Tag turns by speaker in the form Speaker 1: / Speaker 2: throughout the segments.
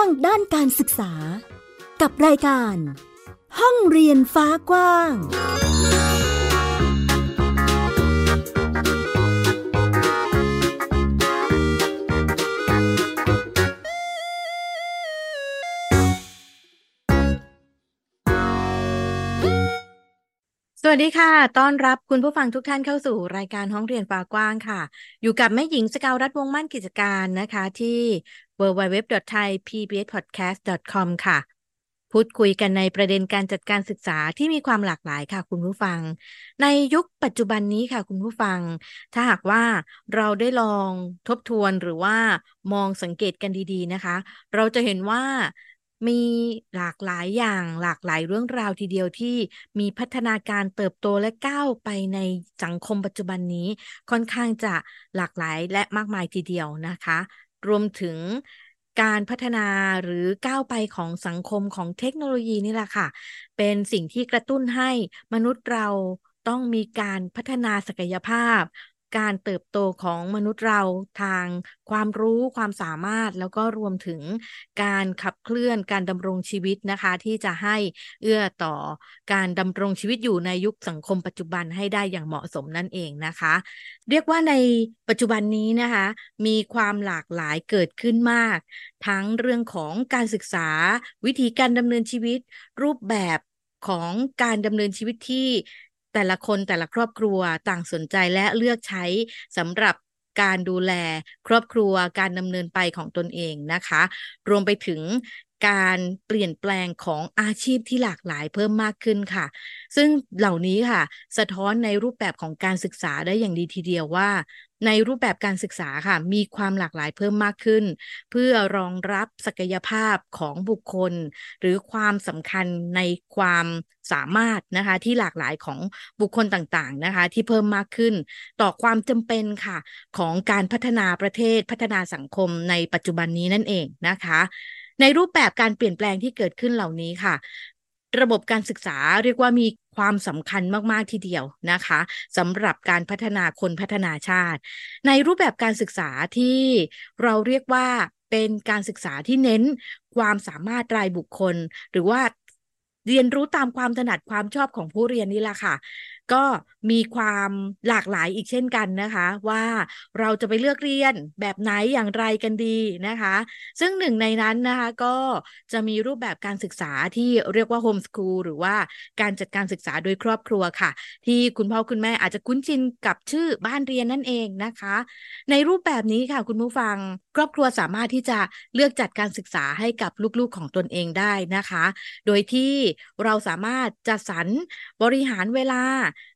Speaker 1: างด้านการศึกษา กับรายการ ห้องเรียนฟ้ากว้าง ส
Speaker 2: วัสดีค่ะ ต้อนรับคุณผู้ฟังทุกท่านเข้าสู่รายการห้องเรียนฟ้ากว้างค่ะ อยู่กับแม่หญิงสกาวรัฐวงมั่นกิจการนะคะ ที่ www.thaipbspodcast.com ค่ะ พูดคุยกันในประเด็นการจัดการศึกษาที่มีความหลากหลายค่ะคุณผู้ฟัง ในยุคปัจจุบันนี้ค่ะคุณผู้ฟัง ถ้าหากว่าเราได้ลองทบทวนหรือว่ามองสังเกตกันดีๆนะคะ เราจะเห็นว่ามีหลากหลายอย่างหลากหลายเรื่องราวทีเดียวที่มีพัฒนาการเติบโตและก้าวไปในสังคมปัจจุบันนี้ค่อนข้างจะหลากหลายและมากมายทีเดียวนะคะ รวมถึงการพัฒนาหรือก้าวไปของสังคมของเทคโนโลยีนี่แหละค่ะ เป็นสิ่งที่กระตุ้นให้มนุษย์เราต้องมีการพัฒนาศักยภาพ การเติบโตของมนุษย์เราทางความรู้ความสามารถแล้วก็รวมถึงการขับเคลื่อนการดำรงชีวิตนะคะ ที่จะให้เอื้อต่อการดำรงชีวิตอยู่ในยุคสังคมปัจจุบันให้ได้อย่างเหมาะสมนั่นเองนะคะ เรียกว่าในปัจจุบันนี้นะคะ มีความหลากหลายเกิดขึ้นมาก ทั้งเรื่องของการศึกษาวิธีการดำเนินชีวิต รูปแบบของการดำเนินชีวิตที่ แต่ละคนแต่ละครอบครัวต่างสนใจและเลือกใช้สำหรับการดูแลครอบครัวการดำเนินไปของตนเองนะคะ รวมไปถึง การเปลี่ยนแปลงของอาชีพที่หลากหลายเพิ่มมากขึ้นค่ะ ซึ่งเหล่านี้ค่ะ สะท้อนในรูปแบบของการศึกษาได้อย่างดีทีเดียวว่า ในรูปแบบการศึกษาค่ะ มีความหลากหลายเพิ่มมากขึ้น เพื่อรองรับศักยภาพของบุคคล หรือความสำคัญในความสามารถนะคะที่หลากหลายของบุคคลต่างๆนะคะที่เพิ่มมากขึ้น ต่อความจำเป็นค่ะของการพัฒนาประเทศพัฒนาสังคมในปัจจุบันนี้นั่นเองนะคะ ในรูปแบบการเปลี่ยนแปลงที่เกิดขึ้นเหล่านี้ค่ะ ระบบการศึกษาเรียกว่ามีความสำคัญมาก ๆ ทีเดียวนะคะสำหรับการพัฒนาคนพัฒนาชาติ ในรูปแบบการศึกษาที่เราเรียกว่าเป็นการศึกษาที่เน้นความสามารถรายบุคคล หรือว่าเรียนรู้ตามความถนัดความชอบของผู้เรียนนี่แหละค่ะ ก็มีความหลากหลายอีกเช่นกันนะคะ ว่าเราจะไปเลือกเรียนแบบไหนอย่างไรกันดีนะคะ ซึ่งหนึ่งในนั้นนะคะก็จะมีรูปแบบการศึกษาที่เรียกว่าโฮมสคูลหรือว่าการจัดการศึกษาโดยครอบครัวค่ะ ที่คุณพ่อคุณแม่อาจจะคุ้นชินกับชื่อบ้านเรียนนั่นเองนะคะ ในรูปแบบนี้ค่ะคุณผู้ฟังครอบครัวสามารถที่จะเลือกจัดการศึกษาให้กับลูกๆของตนเองได้นะคะ โดยที่เราสามารถจัดสรรบริหารเวลา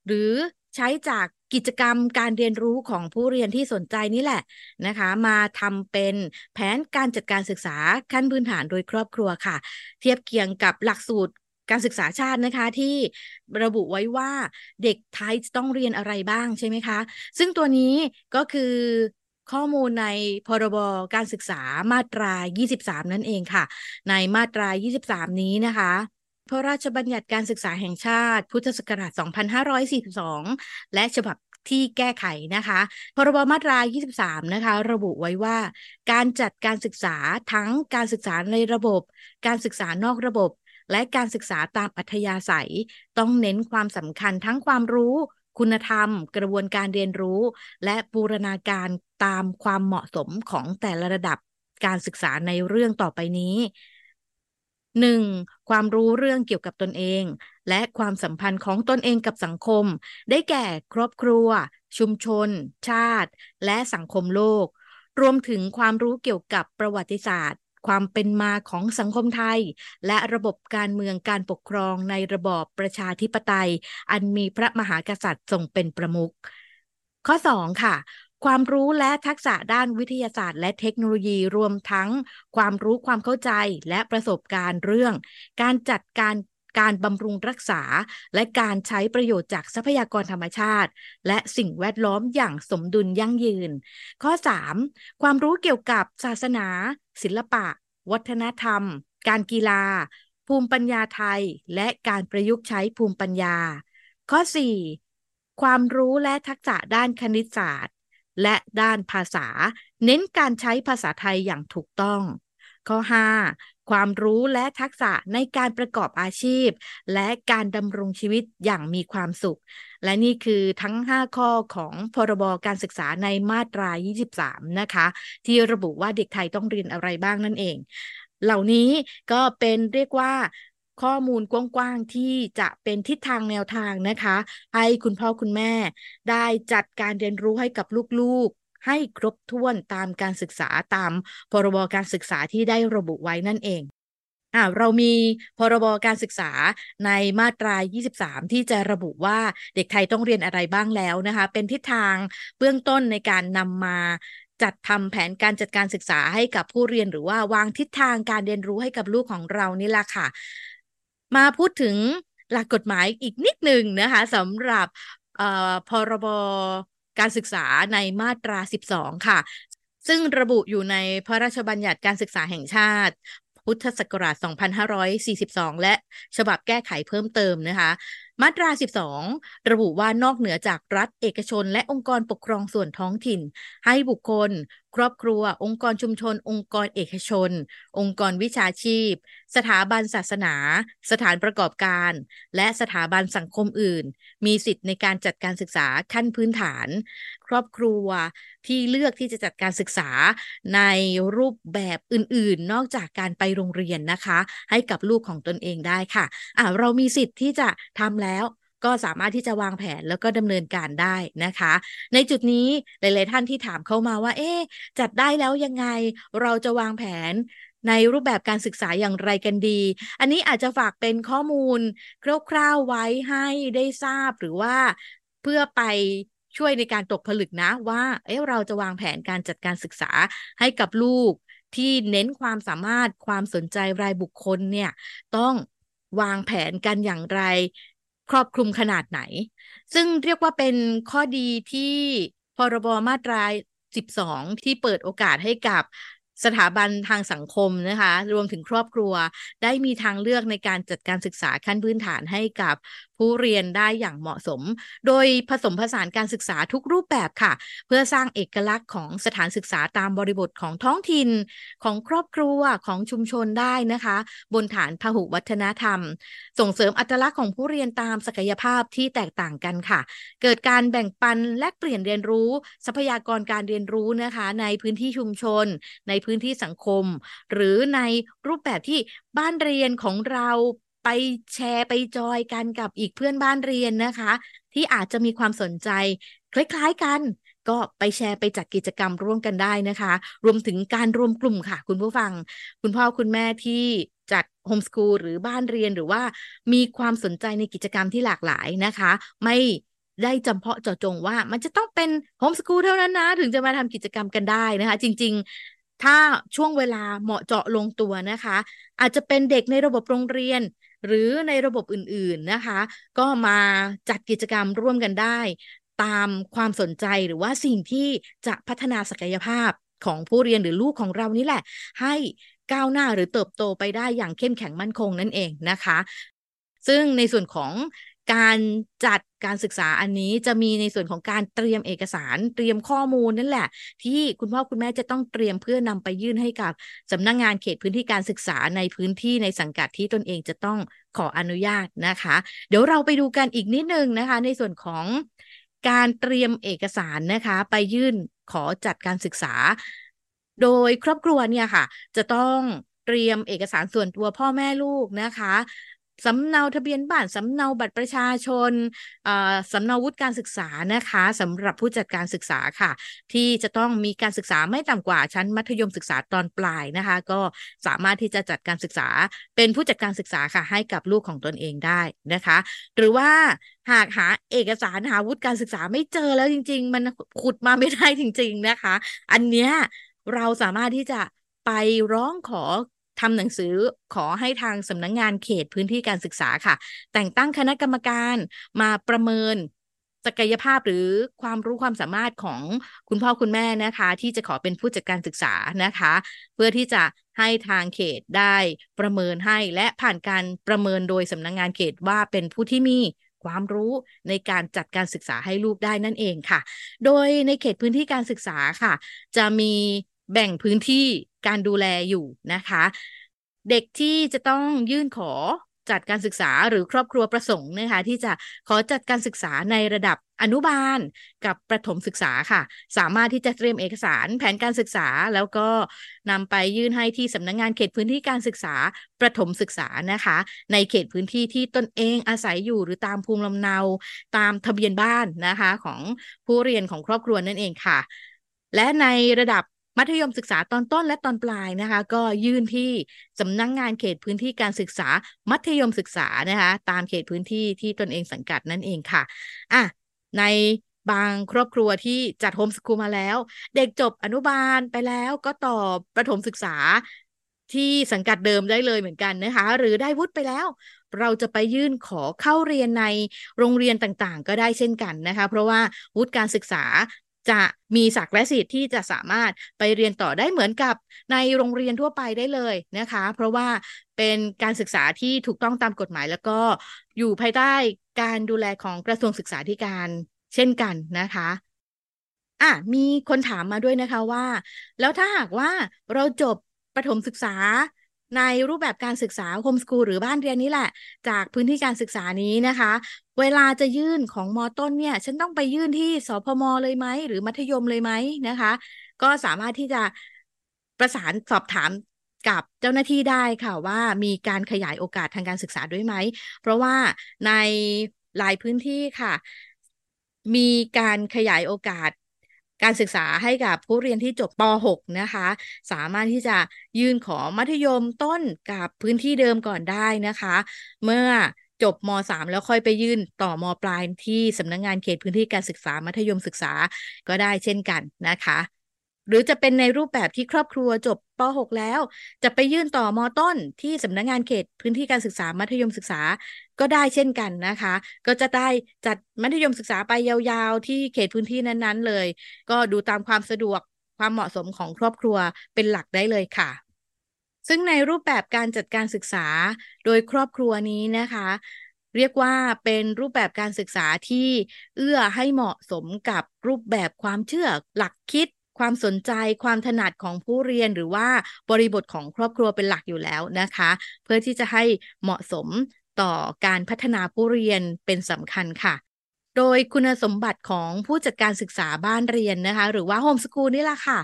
Speaker 2: หรือใช้จากกิจกรรมการเรียนรู้ของผู้เรียนที่สนใจนี่แหละนะคะ มาทำเป็นแผนการจัดการศึกษาขั้นพื้นฐานโดยครอบครัวค่ะ เทียบเคียงกับหลักสูตรการศึกษาชาตินะคะที่ระบุไว้ว่าเด็กไทยต้องเรียนอะไรบ้างใช่ไหมคะ ซึ่งตัวนี้ก็คือข้อมูลในพรบการศึกษามาตรา 23 นั่นเองค่ะ ในมาตรา 23 นี้นะคะ พระราชบัญญัติการศึกษาแห่งชาติ พุทธศักราช 2542 และฉบับที่แก้ไขนะคะ พรบมาตรา 23 นะคะ ระบุไว้ว่า การจัดการศึกษาทั้งการศึกษาในระบบ การศึกษานอกระบบ และการศึกษาตามอัธยาศัย ต้องเน้นความสำคัญทั้งความรู้ คุณธรรม กระบวนการเรียนรู้ และบูรณาการตามความเหมาะสมของแต่ละระดับการศึกษาในเรื่องต่อไปนี้ หนึ่งความรู้เรื่องเกี่ยวกับตนเอง และความสัมพันธ์ของตนเองกับสังคม ได้แก่ครอบครัว ชุมชน ชาติ และสังคมโลก รวมถึงความรู้เกี่ยวกับประวัติศาสตร์ ความเป็นมาของสังคมไทย และระบบการเมืองการปกครองในระบอบประชาธิปไตย อันมีพระมหากษัตริย์ทรงเป็นประมุขข้อ 2 ค่ะ ความรู้และทักษะด้านวิทยาศาสตร์ และเทคโนโลยีรวมทั้งความรู้ความเข้าใจและประสบการณ์เรื่อง การจัดการการบำรุงรักษา และการใช้ประโยชน์จากทรัพยากรธรรมชาติ และสิ่งแวดล้อมอย่างสมดุลยั่งยืน ข้อ 3. ความรู้เกี่ยวกับศาสนา ศิลปะ วัฒนธรรม การกีฬา ภูมิปัญญาไทย และการประยุกต์ใช้ภูมิปัญญา ข้อ 4. ความรู้และทักษะด้านคณิตศาสตร์ และด้านภาษา เน้นการใช้ภาษาไทยอย่างถูกต้อง ข้อ 5 ความรู้และทักษะในการประกอบอาชีพ และการดำรงชีวิตอย่างมีความสุข และนี่คือทั้ง 5 ข้อของพรบการศึกษาในมาตรา 23 นะคะ ที่ระบุว่าเด็กไทยต้องเรียนอะไรบ้างนั่นเอง เหล่านี้ก็เป็นเรียกว่า ข้อมูลกว้างๆที่จะเป็นทิศทางแนวทางนะคะ ให้คุณพ่อคุณแม่ ได้จัดการเรียนรู้ให้กับลูกๆ ให้ครบถ้วนตามการศึกษาตามพรบการศึกษาที่ได้ระบุไว้นั่นเองอ่าเรามีพรบการศึกษาในมาตรา 23 ที่จะระบุว่าเด็กไทยต้องเรียนอะไรบ้างแล้วนะคะ เป็นทิศทางเบื้องต้นในการนำมาจัดทำแผนการจัดการศึกษาให้กับผู้เรียนหรือว่าวางทิศทางการเรียนรู้ให้กับลูกของเรานี่แหละค่ะ มาพูดถึงหลักกฎหมายอีกนิดหนึ่งนะคะสำหรับพรบการศึกษาในมาตรา 12 ค่ะ ซึ่งระบุอยู่ในพระราชบัญญัติการศึกษาแห่งชาติ พุทธศักราช 2542 และฉบับแก้ไขเพิ่มเติมนะคะ มาตรา 12 ระบุว่านอกเหนือจากรัฐเอกชน และองค์กรปกครองส่วนท้องถิ่น ให้บุคคล ครอบครัว องค์กรชุมชน องค์กรเอกชน องค์กรวิชาชีพ สถาบันศาสนา สถานประกอบการ และสถาบันสังคมอื่น มีสิทธิ์ในการจัดการศึกษาขั้นพื้นฐาน ครอบครัวที่เลือกที่จะจัดการศึกษาในรูปแบบอื่นๆ นอกจากการไปโรงเรียนนะคะ ให้กับลูกของตนเองได้ค่ะะเรามีสิทธิ์ที่จะทำแล้วแล้ว ก็สามารถที่จะวางแผนแล้วก็ดำเนินการได้นะคะ ในจุดนี้หลาย ๆ ท่านที่ถามเข้ามาว่า เอ๊จัดได้แล้วยังไงเราจะวางแผนในรูปแบบการศึกษาอย่างไรกันดี อันนี้อาจจะฝากเป็นข้อมูลคร่าวๆไว้ให้ได้ทราบหรือว่าเพื่อไปช่วยในการตกผลึกนะว่า เอ๊ะเราจะวางแผนการจัดการศึกษาให้กับลูก ที่เน้นความสามารถความสนใจรายบุคคลเนี่ย ต้องวางแผนกันอย่างไร ครอบคลุมขนาดไหน ซึ่งเรียกว่าเป็นข้อดีที่พรบมาตรา 12 ที่เปิดโอกาสให้กับสถาบันทางสังคมนะคะ รวมถึงครอบครัวได้มีทางเลือกในการจัดการศึกษาขั้นพื้นฐานให้กับ ผู้เรียนได้อย่างเหมาะสม โดยผสมผสานการศึกษาทุกรูปแบบค่ะ เพื่อสร้างเอกลักษณ์ของสถานศึกษาตามบริบทของท้องถิ่นของครอบครัวของชุมชนได้นะคะ บนฐานพหุวัฒนธรรม ส่งเสริมอัตลักษณ์ของผู้เรียนตามศักยภาพที่แตกต่างกันค่ะ เกิดการแบ่งปันและเปลี่ยนเรียนรู้ ทรัพยากรการเรียนรู้นะคะ ในพื้นที่ชุมชน ในพื้นที่สังคม หรือในรูปแบบที่บ้านเรียนของเรา ไปแชร์ไปจอยกันกับอีกเพื่อนบ้านเรียนนะคะ ที่อาจจะมีความสนใจ คล้ายๆกัน ก็ไปแชร์ไปจัดกิจกรรมร่วมกันได้นะคะ รวมถึงการรวมกลุ่มค่ะ คุณผู้ฟัง คุณพ่อคุณแม่ที่จัดโฮมสกูลหรือบ้านเรียนหรือว่ามีความสนใจในกิจกรรมที่หลากหลายนะคะ ไม่ได้จำเพาะเจาะจงว่ามันจะต้องเป็นโฮมสกูลเท่านั้นนะ ถึงจะมาทำกิจกรรมกันได้นะคะ จริง ๆ ถ้าช่วงเวลาเหมาะเจาะลงตัวนะคะ อาจจะเป็นเด็กในระบบโรงเรียน หรือในระบบอื่นๆนะคะ ก็มาจัดกิจกรรมร่วมกันได้ ตามความสนใจหรือว่าสิ่งที่จะพัฒนาศักยภาพของผู้เรียนหรือลูกของเรานี่แหละ ให้ก้าวหน้าหรือเติบโตไปได้อย่างเข้มแข็งมั่นคงนั่นเองนะคะ ซึ่งในส่วนของ การจัดการศึกษาอันนี้จะมีในส่วนของการเตรียมเอกสารเตรียมข้อมูลนั่นแหละ ที่คุณพ่อคุณแม่จะต้องเตรียมเพื่อนำไปยื่นให้กับสำนักงงานเขตพื้นที่การศึกษาในพื้นที่ในสังกัดที่ตนเองจะต้องขออนุญาตนะคะ เดี๋ยวเราไปดูกันอีกนิดนึงนะคะ ในส่วนของการเตรียมเอกสารนะคะ ไปยื่นขอจัดการศึกษา โดยครอบครัวเนี่ยค่ะ จะต้องเตรียมเอกสารส่วนตัวพ่อแม่ลูกนะคะ สำเนาทะเบียนบ้านสำเนาบัตรประชาชนสำเนาวุฒิการศึกษานะคะสำหรับผู้จัดการศึกษาค่ะ ที่จะต้องมีการศึกษาไม่ต่ำกว่าชั้นมัธยมศึกษาตอนปลายนะคะ ก็สามารถที่จะจัดการศึกษาเป็นผู้จัดการศึกษาค่ะ ให้กับลูกของตนเองได้นะคะ หรือว่าหากหาเอกสารหาวุฒิการศึกษาไม่เจอแล้วจริง ๆ มันขุดมาไม่ได้จริง ๆนะคะ อันเนี้ยเราสามารถที่จะไปร้องขอ ทำหนังสือขอให้ทางสำนักงงานเขตพื้นที่การศึกษาค่ะ แต่งตั้งคณะกรรมการมาประเมินศักยภาพหรือความรู้ความสามารถของคุณพ่อคุณแม่นะคะ ที่จะขอเป็นผู้จัดการศึกษานะคะ เพื่อที่จะให้ทางเขตได้ประเมินให้และผ่านการประเมินโดยสำนักงงานเขตว่าเป็นผู้ที่มีความรู้ในการจัดการศึกษาให้ลูกได้นั่นเองค่ะ โดยในเขตพื้นที่การศึกษาค่ะ จะมี แบ่งพื้นที่การดูแลอยู่นะคะ เด็กที่จะต้องยื่นขอจัดการศึกษาหรือครอบครัวประสงค์นะคะที่จะขอจัดการศึกษาในระดับอนุบาลกับประถมศึกษาค่ะ สามารถที่จะเตรียมเอกสารแผนการศึกษา แล้วก็นำไปยื่นให้ที่สำนักงงานเขตพื้นที่การศึกษาประถมศึกษานะคะ ในเขตพื้นที่ที่ตนเองอาศัยอยู่หรือตามภูมิลำเนาตามทะเบียนบ้านนะคะของผู้เรียนของครอบครัวนั่นเองค่ะ และในระดับ มัธยมศึกษาตอนต้นและตอนปลายนะคะ ก็ยื่นที่สำนักงงานเขตพื้นที่การศึกษามัธยมศึกษานะคะตามเขตพื้นที่ที่ตนเองสังกัดนั่นเองค่ะอะในบางครอบครัวที่จัดโฮมสกูลมาแล้ว เด็กจบอนุบาลไปแล้วก็ต่อประถมศึกษาที่สังกัดเดิมได้เลยเหมือนกันนะคะ หรือได้วุฒิไปแล้ว เราจะไปยื่นขอเข้าเรียนในโรงเรียนต่างๆ ก็ได้เช่นกันนะคะ เพราะว่าวุฒิการศึกษา จะมีศักดิ์และสิทธิ์ที่จะสามารถไปเรียนต่อได้เหมือนกับในโรงเรียนทั่วไปได้เลยนะคะ เพราะว่าเป็นการศึกษาที่ถูกต้องตามกฎหมาย แล้วก็อยู่ภายใต้การดูแลของกระทรวงศึกษาธิการเช่นกันนะคะอะมีคนถามมาด้วยนะคะว่า แล้วถ้าหากว่าเราจบประถมศึกษา ในรูปแบบการศึกษาโฮมสกูลหรือบ้านเรียนนี้แหละ จากพื้นที่การศึกษานี้นะคะ เวลาจะยื่นของมอต้นเนี่ย ฉันต้องไปยื่นที่สพมเลยไหม หรือมัธยมเลยไหมนะคะ ก็สามารถที่จะประสานสอบถามกับเจ้าหน้าที่ได้ค่ะว่ามีการขยายโอกาสทางการศึกษาด้วยไหม เพราะว่าในหลายพื้นที่ค่ะ มีการขยายโอกาส การศึกษาให้กับผู้เรียนที่จบป .6 นะคะ สามารถที่จะยื่นขอมัธยมต้นกับพื้นที่เดิมก่อนได้นะคะ เมื่อจบม .3 แล้วค่อยไปยื่นต่อมปลายที่สำนักงงานเขตพื้นที่การศึกษามัธยมศึกษาก็ได้เช่นกันนะคะ หรือจะเป็นในรูปแบบที่ครอบครัวจบป .6 แล้ว จะไปยื่นต่อมต้นที่สำนักงงานเขตพื้นที่การศึกษามัธยมศึกษาก็ได้เช่นกันนะคะ ก็จะได้จัดมัธยมศึกษาไปยาวๆ ที่เขตพื้นที่นั้นๆเลย ก็ดูตามความสะดวกความเหมาะสมของครอบครัวเป็นหลักได้เลยค่ะ ซึ่งในรูปแบบการจัดการศึกษาโดยครอบครัวนี้นะคะ เรียกว่าเป็นรูปแบบการศึกษาที่เอื้อให้เหมาะสมกับรูปแบบความเชื่อหลักคิด ความสนใจความถนัดของผู้เรียนหรือว่าบริบทของครอบครัวเป็นหลักอยู่แล้วนะคะ เพื่อที่จะให้เหมาะสมต่อการพัฒนาผู้เรียนเป็นสำคัญค่ะโดยคุณสมบัติของผู้จัดการศึกษาบ้านเรียนนะคะ หรือว่าโฮมสกูลนี่แหละค่ะ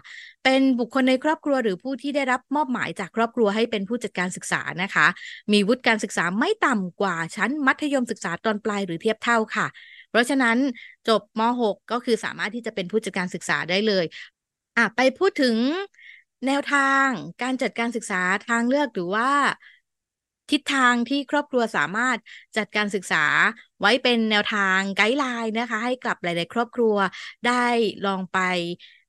Speaker 2: เป็นบุคคลในครอบครัวหรือผู้ที่ได้รับมอบหมายจากครอบครัวให้เป็นผู้จัดการศึกษานะคะ มีวุฒิการศึกษาไม่ต่ำกว่าชั้นมัธยมศึกษาตอนปลายหรือเทียบเท่าค่ะ เพราะฉะนั้นจบม .6 ก็คือสามารถที่จะเป็นผู้จัดการศึกษาได้เลย อะไปพูดถึงแนวทางการจัดการศึกษาทางเลือกหรือว่าทิศทางที่ครอบครัวสามารถจัดการศึกษาไว้เป็นแนวทางไกด์ไลน์นะคะ ให้กับหลาย ๆ ครอบครัวได้ลองไป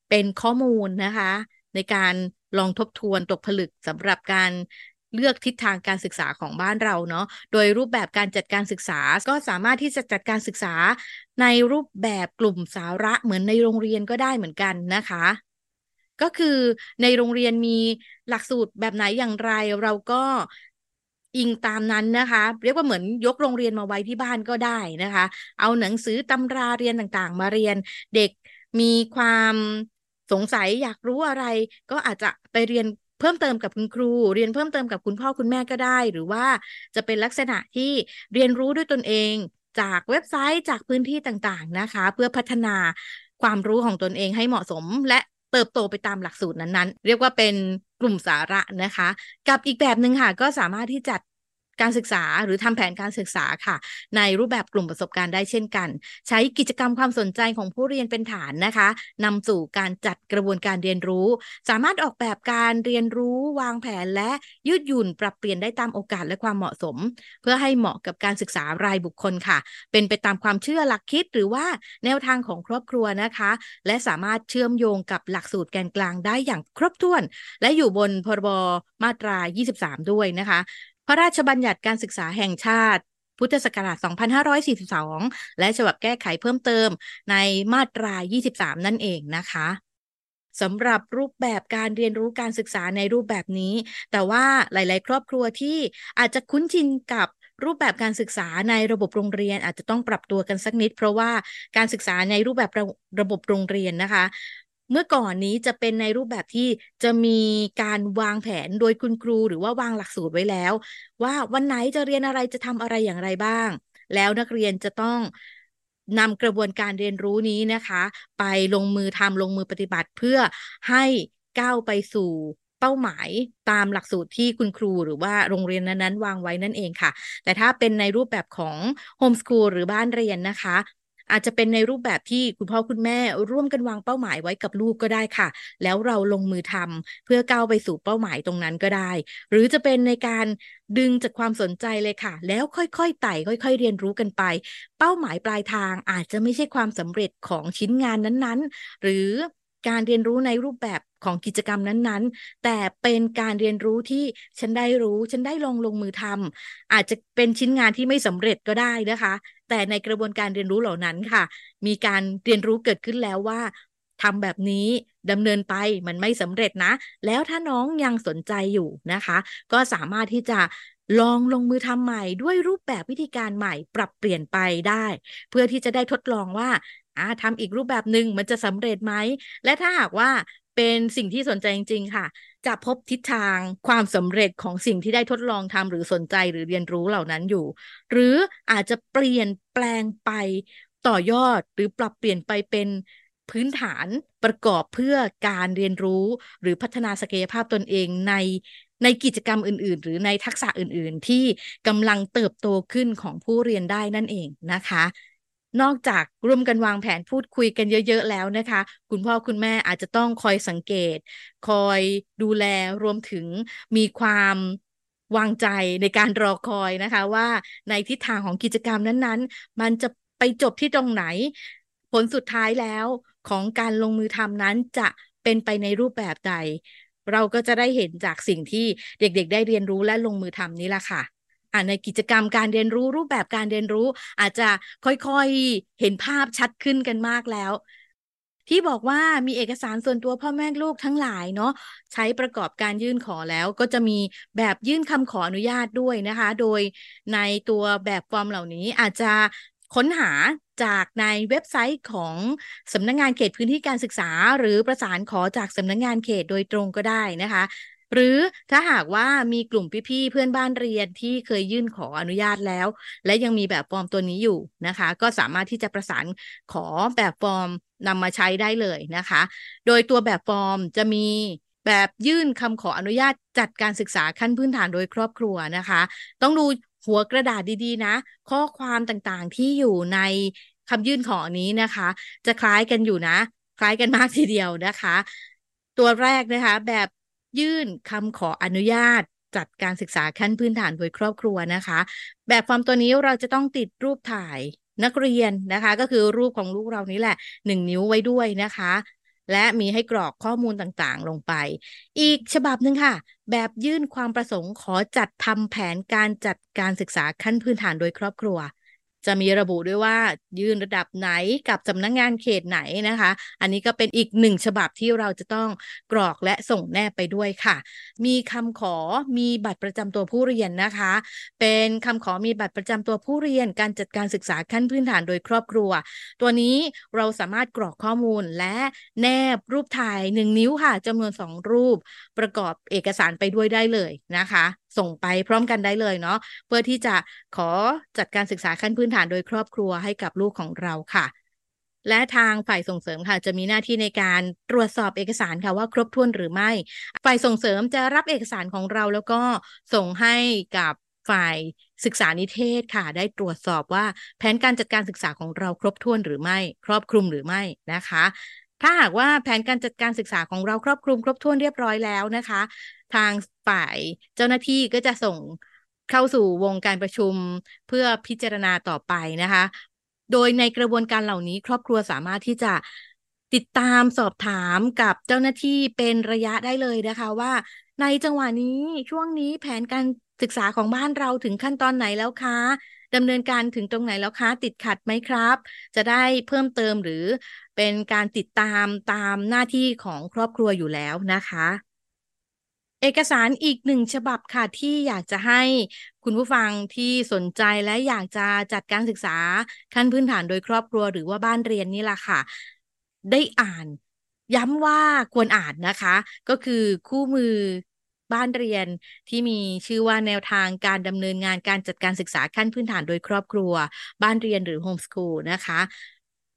Speaker 2: เป็นข้อมูลนะคะ ในการลองทบทวนตกผลึกสำหรับการเลือกทิศทางการศึกษาของบ้านเราเนาะ โดยรูปแบบการจัดการศึกษาก็สามารถที่จะจัดการศึกษาในรูปแบบกลุ่มสาระเหมือนในโรงเรียนก็ได้เหมือนกันนะคะ ก็คือในโรงเรียนมีหลักสูตรแบบไหนอย่างไรเราก็อิงตามนั้นนะคะ เรียกว่าเหมือนยกโรงเรียนมาไว้ที่บ้านก็ได้นะคะ เอาหนังสือตำราเรียนต่างๆ มาเรียนเด็กมีความสงสัยอยากรู้อะไร ก็อาจจะไปเรียนเพิ่มเติมกับคุณครู เรียนเพิ่มเติมกับคุณพ่อคุณแม่ก็ได้ หรือว่าจะเป็นลักษณะที่เรียนรู้ด้วยตนเอง จากเว็บไซต์จากพื้นที่ต่างๆนะคะ เพื่อพัฒนาความรู้ของตนเองให้เหมาะสมและ เติบโตไปตามหลักสูตรนั้นๆ เรียกว่าเป็นกลุ่มสาระนะคะ กับอีกแบบหนึ่งค่ะ ก็สามารถที่จัด การศึกษาหรือทำแผนการศึกษาค่ะ ในรูปแบบกลุ่มประสบการณ์ได้เช่นกัน ใช้กิจกรรมความสนใจของผู้เรียนเป็นฐานนะคะนำสู่การจัดกระบวนการเรียนรู้ สามารถออกแบบการเรียนรู้วางแผนและยืดหยุ่นปรับเปลี่ยนได้ตามโอกาสและความเหมาะสม เพื่อให้เหมาะกับการศึกษารายบุคคลค่ะ เป็นไปตามความเชื่อหลักคิดหรือว่าแนวทางของครอบครัวนะคะ และสามารถเชื่อมโยงกับหลักสูตรแกนกลางได้อย่างครบถ้วน และอยู่บนพรบมาตรา 23 ด้วยนะคะ พระราชบัญญัติการศึกษาแห่งชาติ พุทธศักราช 2542 และฉบับแก้ไขเพิ่มเติมในมาตรา 23 นั่นเองนะคะสำหรับรูปแบบการเรียนรู้การศึกษาในรูปแบบนี้ แต่ว่าหลาย ๆ ครอบครัวที่อาจจะคุ้นชินกับรูปแบบการศึกษาในระบบโรงเรียนอาจจะต้องปรับตัวกันสักนิด เพราะว่าการศึกษาในรูปแบบระระบบโรงเรียนนะคะ เมื่อก่อนนี้จะเป็นในรูปแบบที่จะมีการวางแผนโดยคุณครู หรือว่าวางหลักสูตรไว้แล้ว ว่าวันไหนจะเรียนอะไรจะทำอะไรอย่างไรบ้าง แล้วนักเรียนจะต้องนำกระบวนการเรียนรู้นี้นะคะ ไปลงมือทำลงมือปฏิบัติเพื่อให้ก้าวไปสู่เป้าหมายตามหลักสูตรที่คุณครูหรือว่าโรงเรียนนั้นๆ วางไว้นั่นเองค่ะ แต่ถ้าเป็นในรูปแบบของโฮมสคูลหรือบ้านเรียนนะคะ อาจจะเป็นในรูปแบบที่คุณพ่อคุณแม่ร่วมกันวางเป้าหมายไว้กับลูกก็ได้ค่ะ แล้วเราลงมือทำเพื่อก้าวไปสู่เป้าหมายตรงนั้นก็ได้ หรือจะเป็นในการดึงจากความสนใจเลยค่ะ แล้วค่อยๆไต่ค่อย ๆ เรียนรู้กันไป เป้าหมายปลายทางอาจจะไม่ใช่ความสำเร็จของชิ้นงานนั้นๆ หรือ การเรียนรู้ในรูปแบบของกิจกรรมนั้นๆ แต่เป็นการเรียนรู้ที่ฉันได้รู้ ฉันได้ลองลงมือทำอาจจะเป็นชิ้นงานที่ไม่สำเร็จก็ได้นะคะ แต่ในกระบวนการเรียนรู้เหล่านั้นค่ะ มีการเรียนรู้เกิดขึ้นแล้วว่าทำแบบนี้ดำเนินไปมันไม่สำเร็จนะ แล้วถ้าน้องยังสนใจอยู่นะคะ ก็สามารถที่จะลองลงมือทำใหม่ด้วยรูปแบบวิธีการใหม่ปรับเปลี่ยนไปได้ เพื่อที่จะได้ทดลองว่า อ่าทำอีกรูปแบบหนึ่งมันจะสำเร็จไหม และถ้าหากว่าเป็นสิ่งที่สนใจจริง ๆ ค่ะ จะพบทิศทางความสำเร็จของสิ่งที่ได้ทดลองทำหรือสนใจหรือเรียนรู้เหล่านั้นอยู่ หรืออาจจะเปลี่ยนแปลงไปต่อยอดหรือปรับเปลี่ยนไปเป็นพื้นฐานประกอบเพื่อการเรียนรู้หรือพัฒนาศักยภาพตนเองในในกิจกรรมอื่น ๆ หรือในทักษะอื่น ๆ ที่กำลังเติบโตขึ้นของผู้เรียนได้นั่นเองนะคะ นอกจากร่วมกันวางแผนพูดคุยกันเยอะ ๆ แล้วนะคะ คุณพ่อคุณแม่อาจจะต้องคอยสังเกต คอยดูแลรวมถึงมีความวางใจในการรอคอยนะคะ ว่าในทิศทางของกิจกรรมนั้นๆ มันจะไปจบที่ตรงไหน ผลสุดท้ายแล้วของการลงมือทำนั้นจะเป็นไปในรูปแบบใด เราก็จะได้เห็นจากสิ่งที่เด็กๆ ได้เรียนรู้และลงมือทำนี้แหละค่ะ ในกิจกรรมการเรียนรู้รูปแบบการเรียนรู้ อาจจะค่อยๆเห็นภาพชัดขึ้นกันมากแล้ว ที่บอกว่ามีเอกสารส่วนตัวพ่อแม่ลูกทั้งหลายเนาะใช้ประกอบการยื่นขอแล้ว ก็จะมีแบบยื่นคำขออนุญาตด้วยนะคะ โดยในตัวแบบฟอร์มเหล่านี้อาจจะค้นหาจากในเว็บไซต์ของสำนักงงานเขตพื้นที่การศึกษา หรือประสานขอจากสำนักงงานเขตโดยตรงก็ได้นะคะ หรือถ้าหากว่ามีกลุ่มพี่ๆเพื่อนบ้านเรียนที่เคยยื่นขออนุญาตแล้ว และยังมีแบบฟอร์มตัวนี้อยู่นะคะ ก็สามารถที่จะประสานขอแบบฟอร์มนำมาใช้ได้เลยนะคะ โดยตัวแบบฟอร์มจะมีแบบยื่นคำขออนุญาตจัดการศึกษาขั้นพื้นฐานโดยครอบครัวนะคะ ต้องดูหัวกระดาษดีๆ นะ ข้อความต่างๆที่อยู่ในคำยื่นขอนี้นะคะ จะคล้ายกันอยู่นะ คล้ายกันมากทีเดียวนะคะ ตัวแรกนะคะ แบบ ยื่นคำขออนุญาตจัดการศึกษาขั้นพื้นฐานโดยครอบครัวนะคะ แบบฟอร์มตัวนี้เราจะต้องติดรูปถ่ายนักเรียนนะคะ ก็คือรูปของลูกเรานี้แหละหนึ่งนิ้วไว้ด้วยนะคะ และมีให้กรอกข้อมูลต่างๆ ลงไป อีกฉบับหนึ่งค่ะ แบบยื่นความประสงค์ขอจัดทำแผนการจัดการศึกษาขั้นพื้นฐานโดยครอบครัว จะมีระบุด้วยว่ายื่นระดับไหนกับสำนักงงานเขตไหนนะคะ อันนี้ก็เป็นอีกหนึ่งฉบับที่เราจะต้องกรอกและส่งแนบไปด้วยค่ะ มีคำขอมีบัตรประจำตัวผู้เรียนนะคะ เป็นคำขอมีบัตรประจำตัวผู้เรียน การจัดการศึกษาขั้นพื้นฐานโดยครอบครัว ตัวนี้เราสามารถกรอกข้อมูลและแนบรูปถ่ายหนึ่งนิ้วค่ะจำนวนสองรูปประกอบเอกสารไปด้วยได้เลยนะคะ ส่งไปพร้อมกันได้เลยเนาะเพื่อที่จะขอจัดการศึกษาขั้นพื้นฐานโดยครอบครัวให้กับลูกของเราค่ะ และทางฝ่ายส่งเสริมค่ะ จะมีหน้าที่ในการตรวจสอบเอกสารค่ะว่าครบถ้วนหรือไม่ ฝ่ายส่งเสริมจะรับเอกสารของเราแล้วก็ส่งให้กับฝ่ายศึกษานิเทศค่ะ ได้ตรวจสอบว่าแผนการจัดการศึกษาของเราครบถ้วนหรือไม่ ครอบคลุมหรือไม่นะคะ ถ้าหากว่าแผนการจัดการศึกษาของเราครอบคลุมครบถ้วนเรียบร้อยแล้วนะคะ ทางฝ่ายเจ้าหน้าที่ก็จะส่งเข้าสู่วงการประชุมเพื่อพิจารณาต่อไปนะคะ โดยในกระบวนการเหล่านี้ครอบครัวสามารถที่จะติดตามสอบถามกับเจ้าหน้าที่เป็นระยะได้เลยนะคะว่า ในจังหวะนี้ช่วงนี้แผนการศึกษาของบ้านเราถึงขั้นตอนไหนแล้วคะ ดำเนินการถึงตรงไหนแล้วคะติดขัดไหมครับ จะได้เพิ่มเติมหรือเป็นการติดตามตามหน้าที่ของครอบครัวอยู่แล้วนะคะ เอกสารอีกหนึ่งฉบับค่ะที่อยากจะให้คุณผู้ฟังที่สนใจและอยากจะจัดการศึกษาขั้นพื้นฐานโดยครอบครัวหรือว่าบ้านเรียนนี่แหละค่ะ ได้อ่านย้ำว่าควรอ่านนะคะ ก็คือคู่มือ บ้านเรียนที่มีชื่อว่าแนวทางการดำเนินงานการจัดการศึกษาขั้นพื้นฐานโดยครอบครัว บ้านเรียนหรือโฮมสคูลนะคะ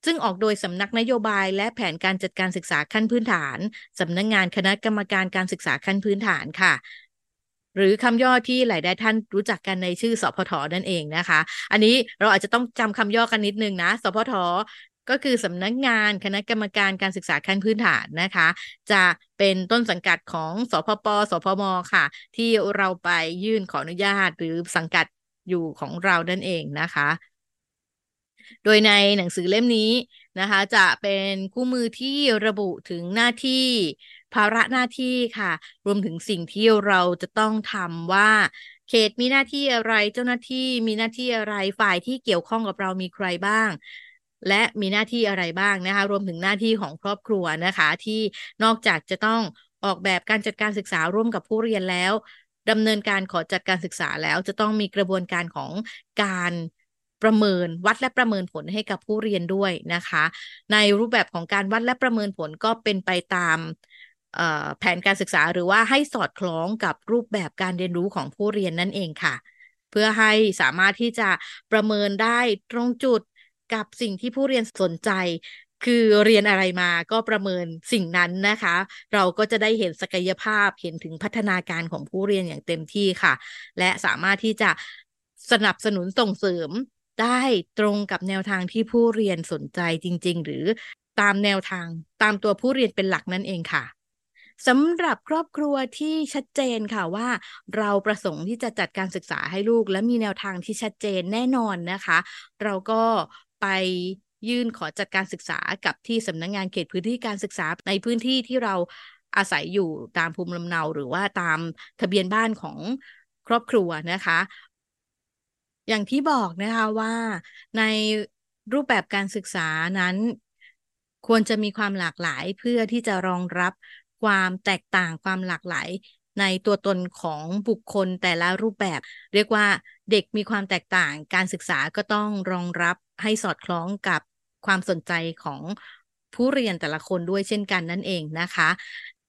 Speaker 2: ซึ่งออกโดยสำนักนโยบายและแผนการจัดการศึกษาขั้นพื้นฐาน สำนักงงานคณะกรรมการการศึกษาขั้นพื้นฐานค่ะ หรือคำย่อที่หลายได้ท่านรู้จักกันในชื่อสพทนั่นเองนะคะ อันนี้เราอาจจะต้องจำคำย่อกันนิดนึงนะ สพท ก็คือสำนักงานคณะกรรมการการศึกษาขั้นพื้นฐานนะคะ จะเป็นต้นสังกัดของสพปสพมค่ะ ที่เราไปยื่นขออนุญาตหรือสังกัดอยู่ของเรานั่นเองนะคะ โดยในหนังสือเล่มนี้นะคะ จะเป็นคู่มือที่ระบุถึงหน้าที่ภาระหน้าที่ค่ะ รวมถึงสิ่งที่เราจะต้องทำว่าเขตมีหน้าที่อะไรเจ้าหน้าที่มีหน้าที่อะไรฝ่ายที่เกี่ยวข้องกับเรามีใครบ้าง และมีหน้าที่อะไรบ้างนะคะ รวมถึงหน้าที่ของครอบครัวนะคะ ที่นอกจากจะต้องออกแบบการจัดการศึกษาร่วมกับผู้เรียนแล้วดำเนินการขอจัดการศึกษาแล้ว จะต้องมีกระบวนการของการประเมินวัดและประเมินผลให้กับผู้เรียนด้วยนะคะ ในรูปแบบของการวัดและประเมินผลก็เป็นไปตามแผนการศึกษาหรือว่าให้สอดคล้องกับรูปแบบการเรียนรู้ของผู้เรียนนั่นเองค่ะ เพื่อให้สามารถที่จะประเมินได้ตรงจุด กับสิ่งที่ผู้เรียนสนใจ คือเรียนอะไรมาก็ประเมินสิ่งนั้นนะคะ เราก็จะได้เห็นศักยภาพเห็นถึงพัฒนาการของผู้เรียนอย่างเต็มที่ค่ะ และสามารถที่จะสนับสนุนส่งเสริมได้ตรงกับแนวทางที่ผู้เรียนสนใจจริง ๆ หรือตามแนวทางตามตัวผู้เรียนเป็นหลักนั่นเองค่ะสำหรับครอบครัวที่ชัดเจนค่ะว่า เราประสงค์ที่จะจัดการศึกษาให้ลูก และมีแนวทางที่ชัดเจนแน่นอนนะคะ เราก็ ไปยื่นขอจัดการศึกษากับที่สำนักงงานเขตพื้นที่การศึกษาในพื้นที่ที่เราอาศัยอยู่ตามภูมิลำเนาหรือว่าตามทะเบียนบ้านของครอบครัวนะคะ อย่างที่บอกนะคะว่าในรูปแบบการศึกษานั้น ควรจะมีความหลากหลายเพื่อที่จะรองรับความแตกต่างความหลากหลาย ในตัวตนของบุคคลแต่ละรูปแบบ เรียกว่าเด็กมีความแตกต่าง การศึกษาก็ต้องรองรับให้สอดคล้องกับความสนใจของผู้เรียนแต่ละคนด้วยเช่นกันนั่นเองนะคะ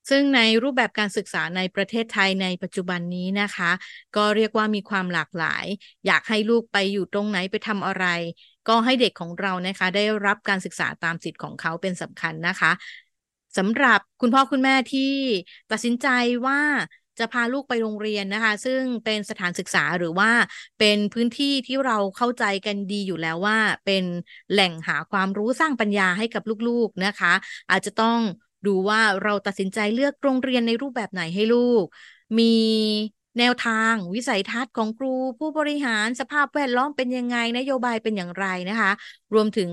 Speaker 2: ซึ่งในรูปแบบการศึกษาในประเทศไทยในปัจจุบันนี้นะคะ ก็เรียกว่ามีความหลากหลาย อยากให้ลูกไปอยู่ตรงไหนไปทำอะไร ก็ให้เด็กของเรานะคะ ได้รับการศึกษาตามสิทธิ์ของเขาเป็นสำคัญนะคะสำหรับคุณพ่อคุณแม่ที่ตัดสินใจว่า จะพาลูกไปโรงเรียนนะคะ ซึ่งเป็นสถานศึกษาหรือว่าเป็นพื้นที่ที่เราเข้าใจกันดีอยู่แล้วว่า เป็นแหล่งหาความรู้สร้างปัญญาให้กับลูกๆนะคะ อาจจะต้องดูว่าเราตัดสินใจเลือกโรงเรียนในรูปแบบไหนให้ลูก มีแนวทางวิสัยทัศน์ของครูผู้บริหารสภาพแวดล้อมเป็นยังไงนโยบายเป็นอย่างไรนะคะ รวมถึง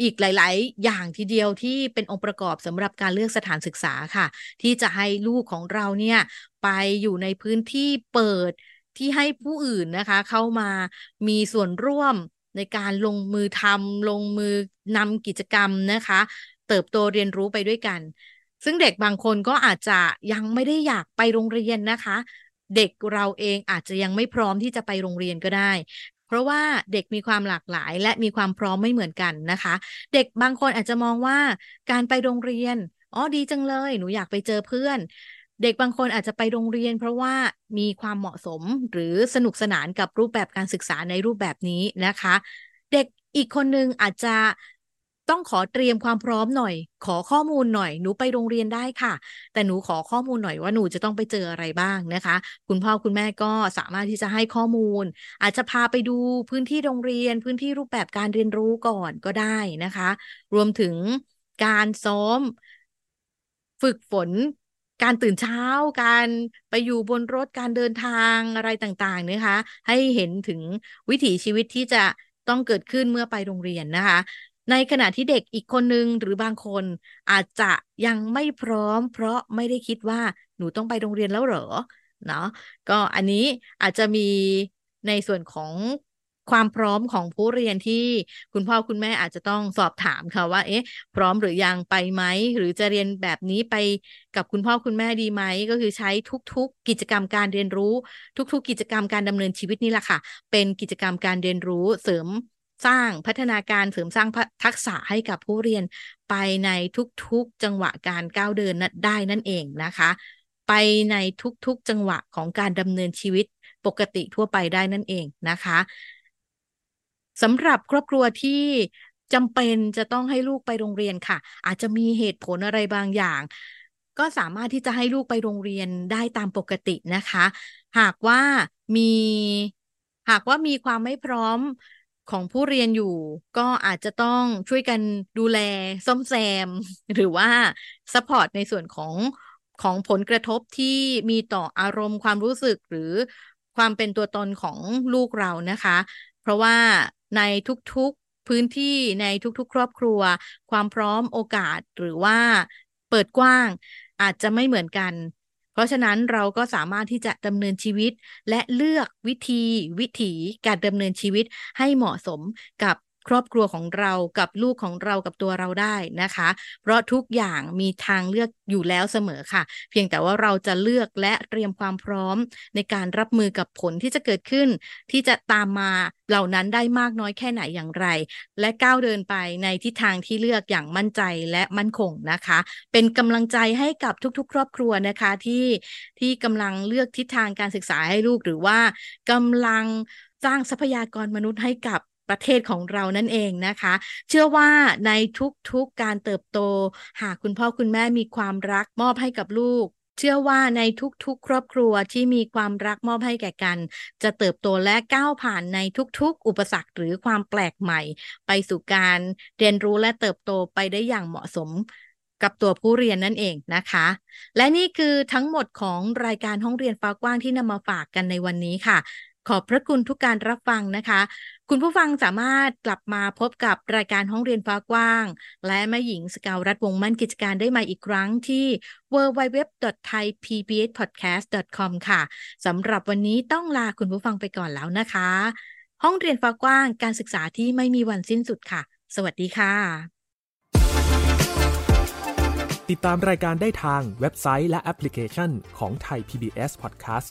Speaker 2: อีกหลาย ๆ อย่างทีเดียวที่เป็นองค์ประกอบสำหรับการเลือกสถานศึกษาค่ะ ที่จะให้ลูกของเราเนี่ยไปอยู่ในพื้นที่เปิดที่ให้ผู้อื่นนะคะ เข้ามามีส่วนร่วมในการลงมือทำลงมือนำกิจกรรมนะคะ เติบโตเรียนรู้ไปด้วยกัน ซึ่งเด็กบางคนก็อาจจะยังไม่ได้อยากไปโรงเรียนนะคะ เด็กเราเองอาจจะยังไม่พร้อมที่จะไปโรงเรียนก็ได้ เพราะว่าเด็กมีความหลากหลาย และมีความพร้อมไม่เหมือนกันนะคะ เด็กบางคนอาจจะมองว่าการไปโรงเรียนอ๋อดีจังเลย หนูอยากไปเจอเพื่อน เด็กบางคนอาจจะไปโรงเรียน เพราะว่ามีความเหมาะสมหรือสนุกสนานกับรูปแบบการศึกษาในรูปแบบนี้นะคะ เด็กอีกคนนึงอาจจะ ต้องขอเตรียมความพร้อมหน่อย ขอข้อมูลหน่อย หนูไปโรงเรียนได้ค่ะ แต่หนูขอข้อมูลหน่อยว่าหนูจะต้องไปเจออะไรบ้างนะคะ คุณพ่อคุณแม่ก็สามารถที่จะให้ข้อมูล อาจจะพาไปดูพื้นที่โรงเรียน พื้นที่รูปแบบการเรียนรู้ก่อนก็ได้นะคะ รวมถึงการซ้อม ฝึกฝนการตื่นเช้าการไปอยู่บนรถการเดินทางอะไรต่างๆนะคะ ให้เห็นถึงวิถีชีวิตที่จะต้องเกิดขึ้นเมื่อไปโรงเรียนนะคะ ในขณะที่เด็กอีกคนนึงหรือบางคนอาจจะยังไม่พร้อม เพราะไม่ได้คิดว่าหนูต้องไปโรงเรียนแล้วเหรอเนาะก็อันนี้อาจจะมีในส่วนของความพร้อมของผู้เรียนที่คุณพ่อคุณแม่อาจจะต้องสอบถามค่ะว่า เอ๊ะ พร้อมหรือยังไปไหม หรือจะเรียนแบบนี้ไปกับคุณพ่อคุณแม่ดีไหม ก็คือใช้ทุก ๆ กิจกรรมการเรียนรู้ ทุก ๆ กิจกรรมการดำเนินชีวิตนี่แหละค่ะ เป็นกิจกรรมการเรียนรู้เสริม สร้างพัฒนาการเสริมสร้างทักษะให้กับผู้เรียนไปในทุกๆจังหวะการก้าวเดินได้นั่นเองนะคะ ไปในทุกๆจังหวะของการดำเนินชีวิตปกติทั่วไปได้นั่นเองนะคะสำหรับครอบครัวที่จำเป็นจะต้องให้ลูกไปโรงเรียนค่ะ อาจจะมีเหตุผลอะไรบางอย่าง ก็สามารถที่จะให้ลูกไปโรงเรียนได้ตามปกตินะคะ หากว่ามีหากว่ามีความไม่พร้อม ของผู้เรียนอยู่ ก็อาจจะต้องช่วยกันดูแลซ่อมแซม หรือว่า support ในส่วนของของผลกระทบที่มีต่ออารมณ์ความรู้สึกหรือความเป็นตัวตนของลูกเรานะคะ เพราะว่าในทุกๆพื้นที่ในทุกๆ ครอบครัว ความพร้อมโอกาสหรือว่าเปิดกว้างอาจจะไม่เหมือนกัน เพราะฉะนั้นเราก็สามารถที่จะดำเนินชีวิต และเลือกวิธีวิถีการดำเนินชีวิตให้เหมาะสมกับ ครอบครัวของเรากับลูกของเรากับตัวเราได้นะคะ เพราะทุกอย่างมีทางเลือกอยู่แล้วเสมอค่ะ เพียงแต่ว่าเราจะเลือกและเตรียมความพร้อมในการรับมือกับผลที่จะเกิดขึ้น ที่จะตามมาเหล่านั้นได้มากน้อยแค่ไหนอย่างไร และก้าวเดินไปในทิศทางที่เลือกอย่างมั่นใจและมั่นคงนะคะ เป็นกำลังใจให้กับทุกๆ ครอบครัวนะคะที่ที่กำลังเลือกทิศทางการศึกษาให้ลูกหรือว่ากำลังสร้างทรัพยากรมนุษย์ให้กับ ประเทศของเรานั่นเองนะคะ เชื่อว่าในทุกๆการเติบโต หากคุณพ่อคุณแม่มีความรักมอบให้กับลูก เชื่อว่าในทุกๆ ครอบครัวที่มีความรักมอบให้แก่กัน จะเติบโตและก้าวผ่านในทุกๆ อุปสรรคหรือความแปลกใหม่ ไปสู่การเรียนรู้และเติบโตไปได้อย่างเหมาะสมกับตัวผู้เรียนนั่นเองนะคะ และนี่คือทั้งหมดของรายการห้องเรียนฟ้ากว้างที่นำมาฝากกันในวันนี้ค่ะ ขอบพระคุณทุกการรับฟังนะคะ คุณผู้ฟังสามารถกลับมาพบกับรายการห้องเรียนฟ้ากว้าง และแม่หญิงสกาวรัฐวงมั่นกิจการได้มาอีกครั้งที่ www.thaipbspodcast.com ค่ะสำหรับวันนี้ต้องลาคุณผู้ฟังไปก่อนแล้วนะคะ ห้องเรียนฟ้ากว้างการศึกษาที่ไม่มีวันสิ้นสุดค่ะ สวัสดีค่ะ
Speaker 3: ติดตามรายการได้ทางเว็บไซต์และแอปพลิเคชันของไทย PBS Podcast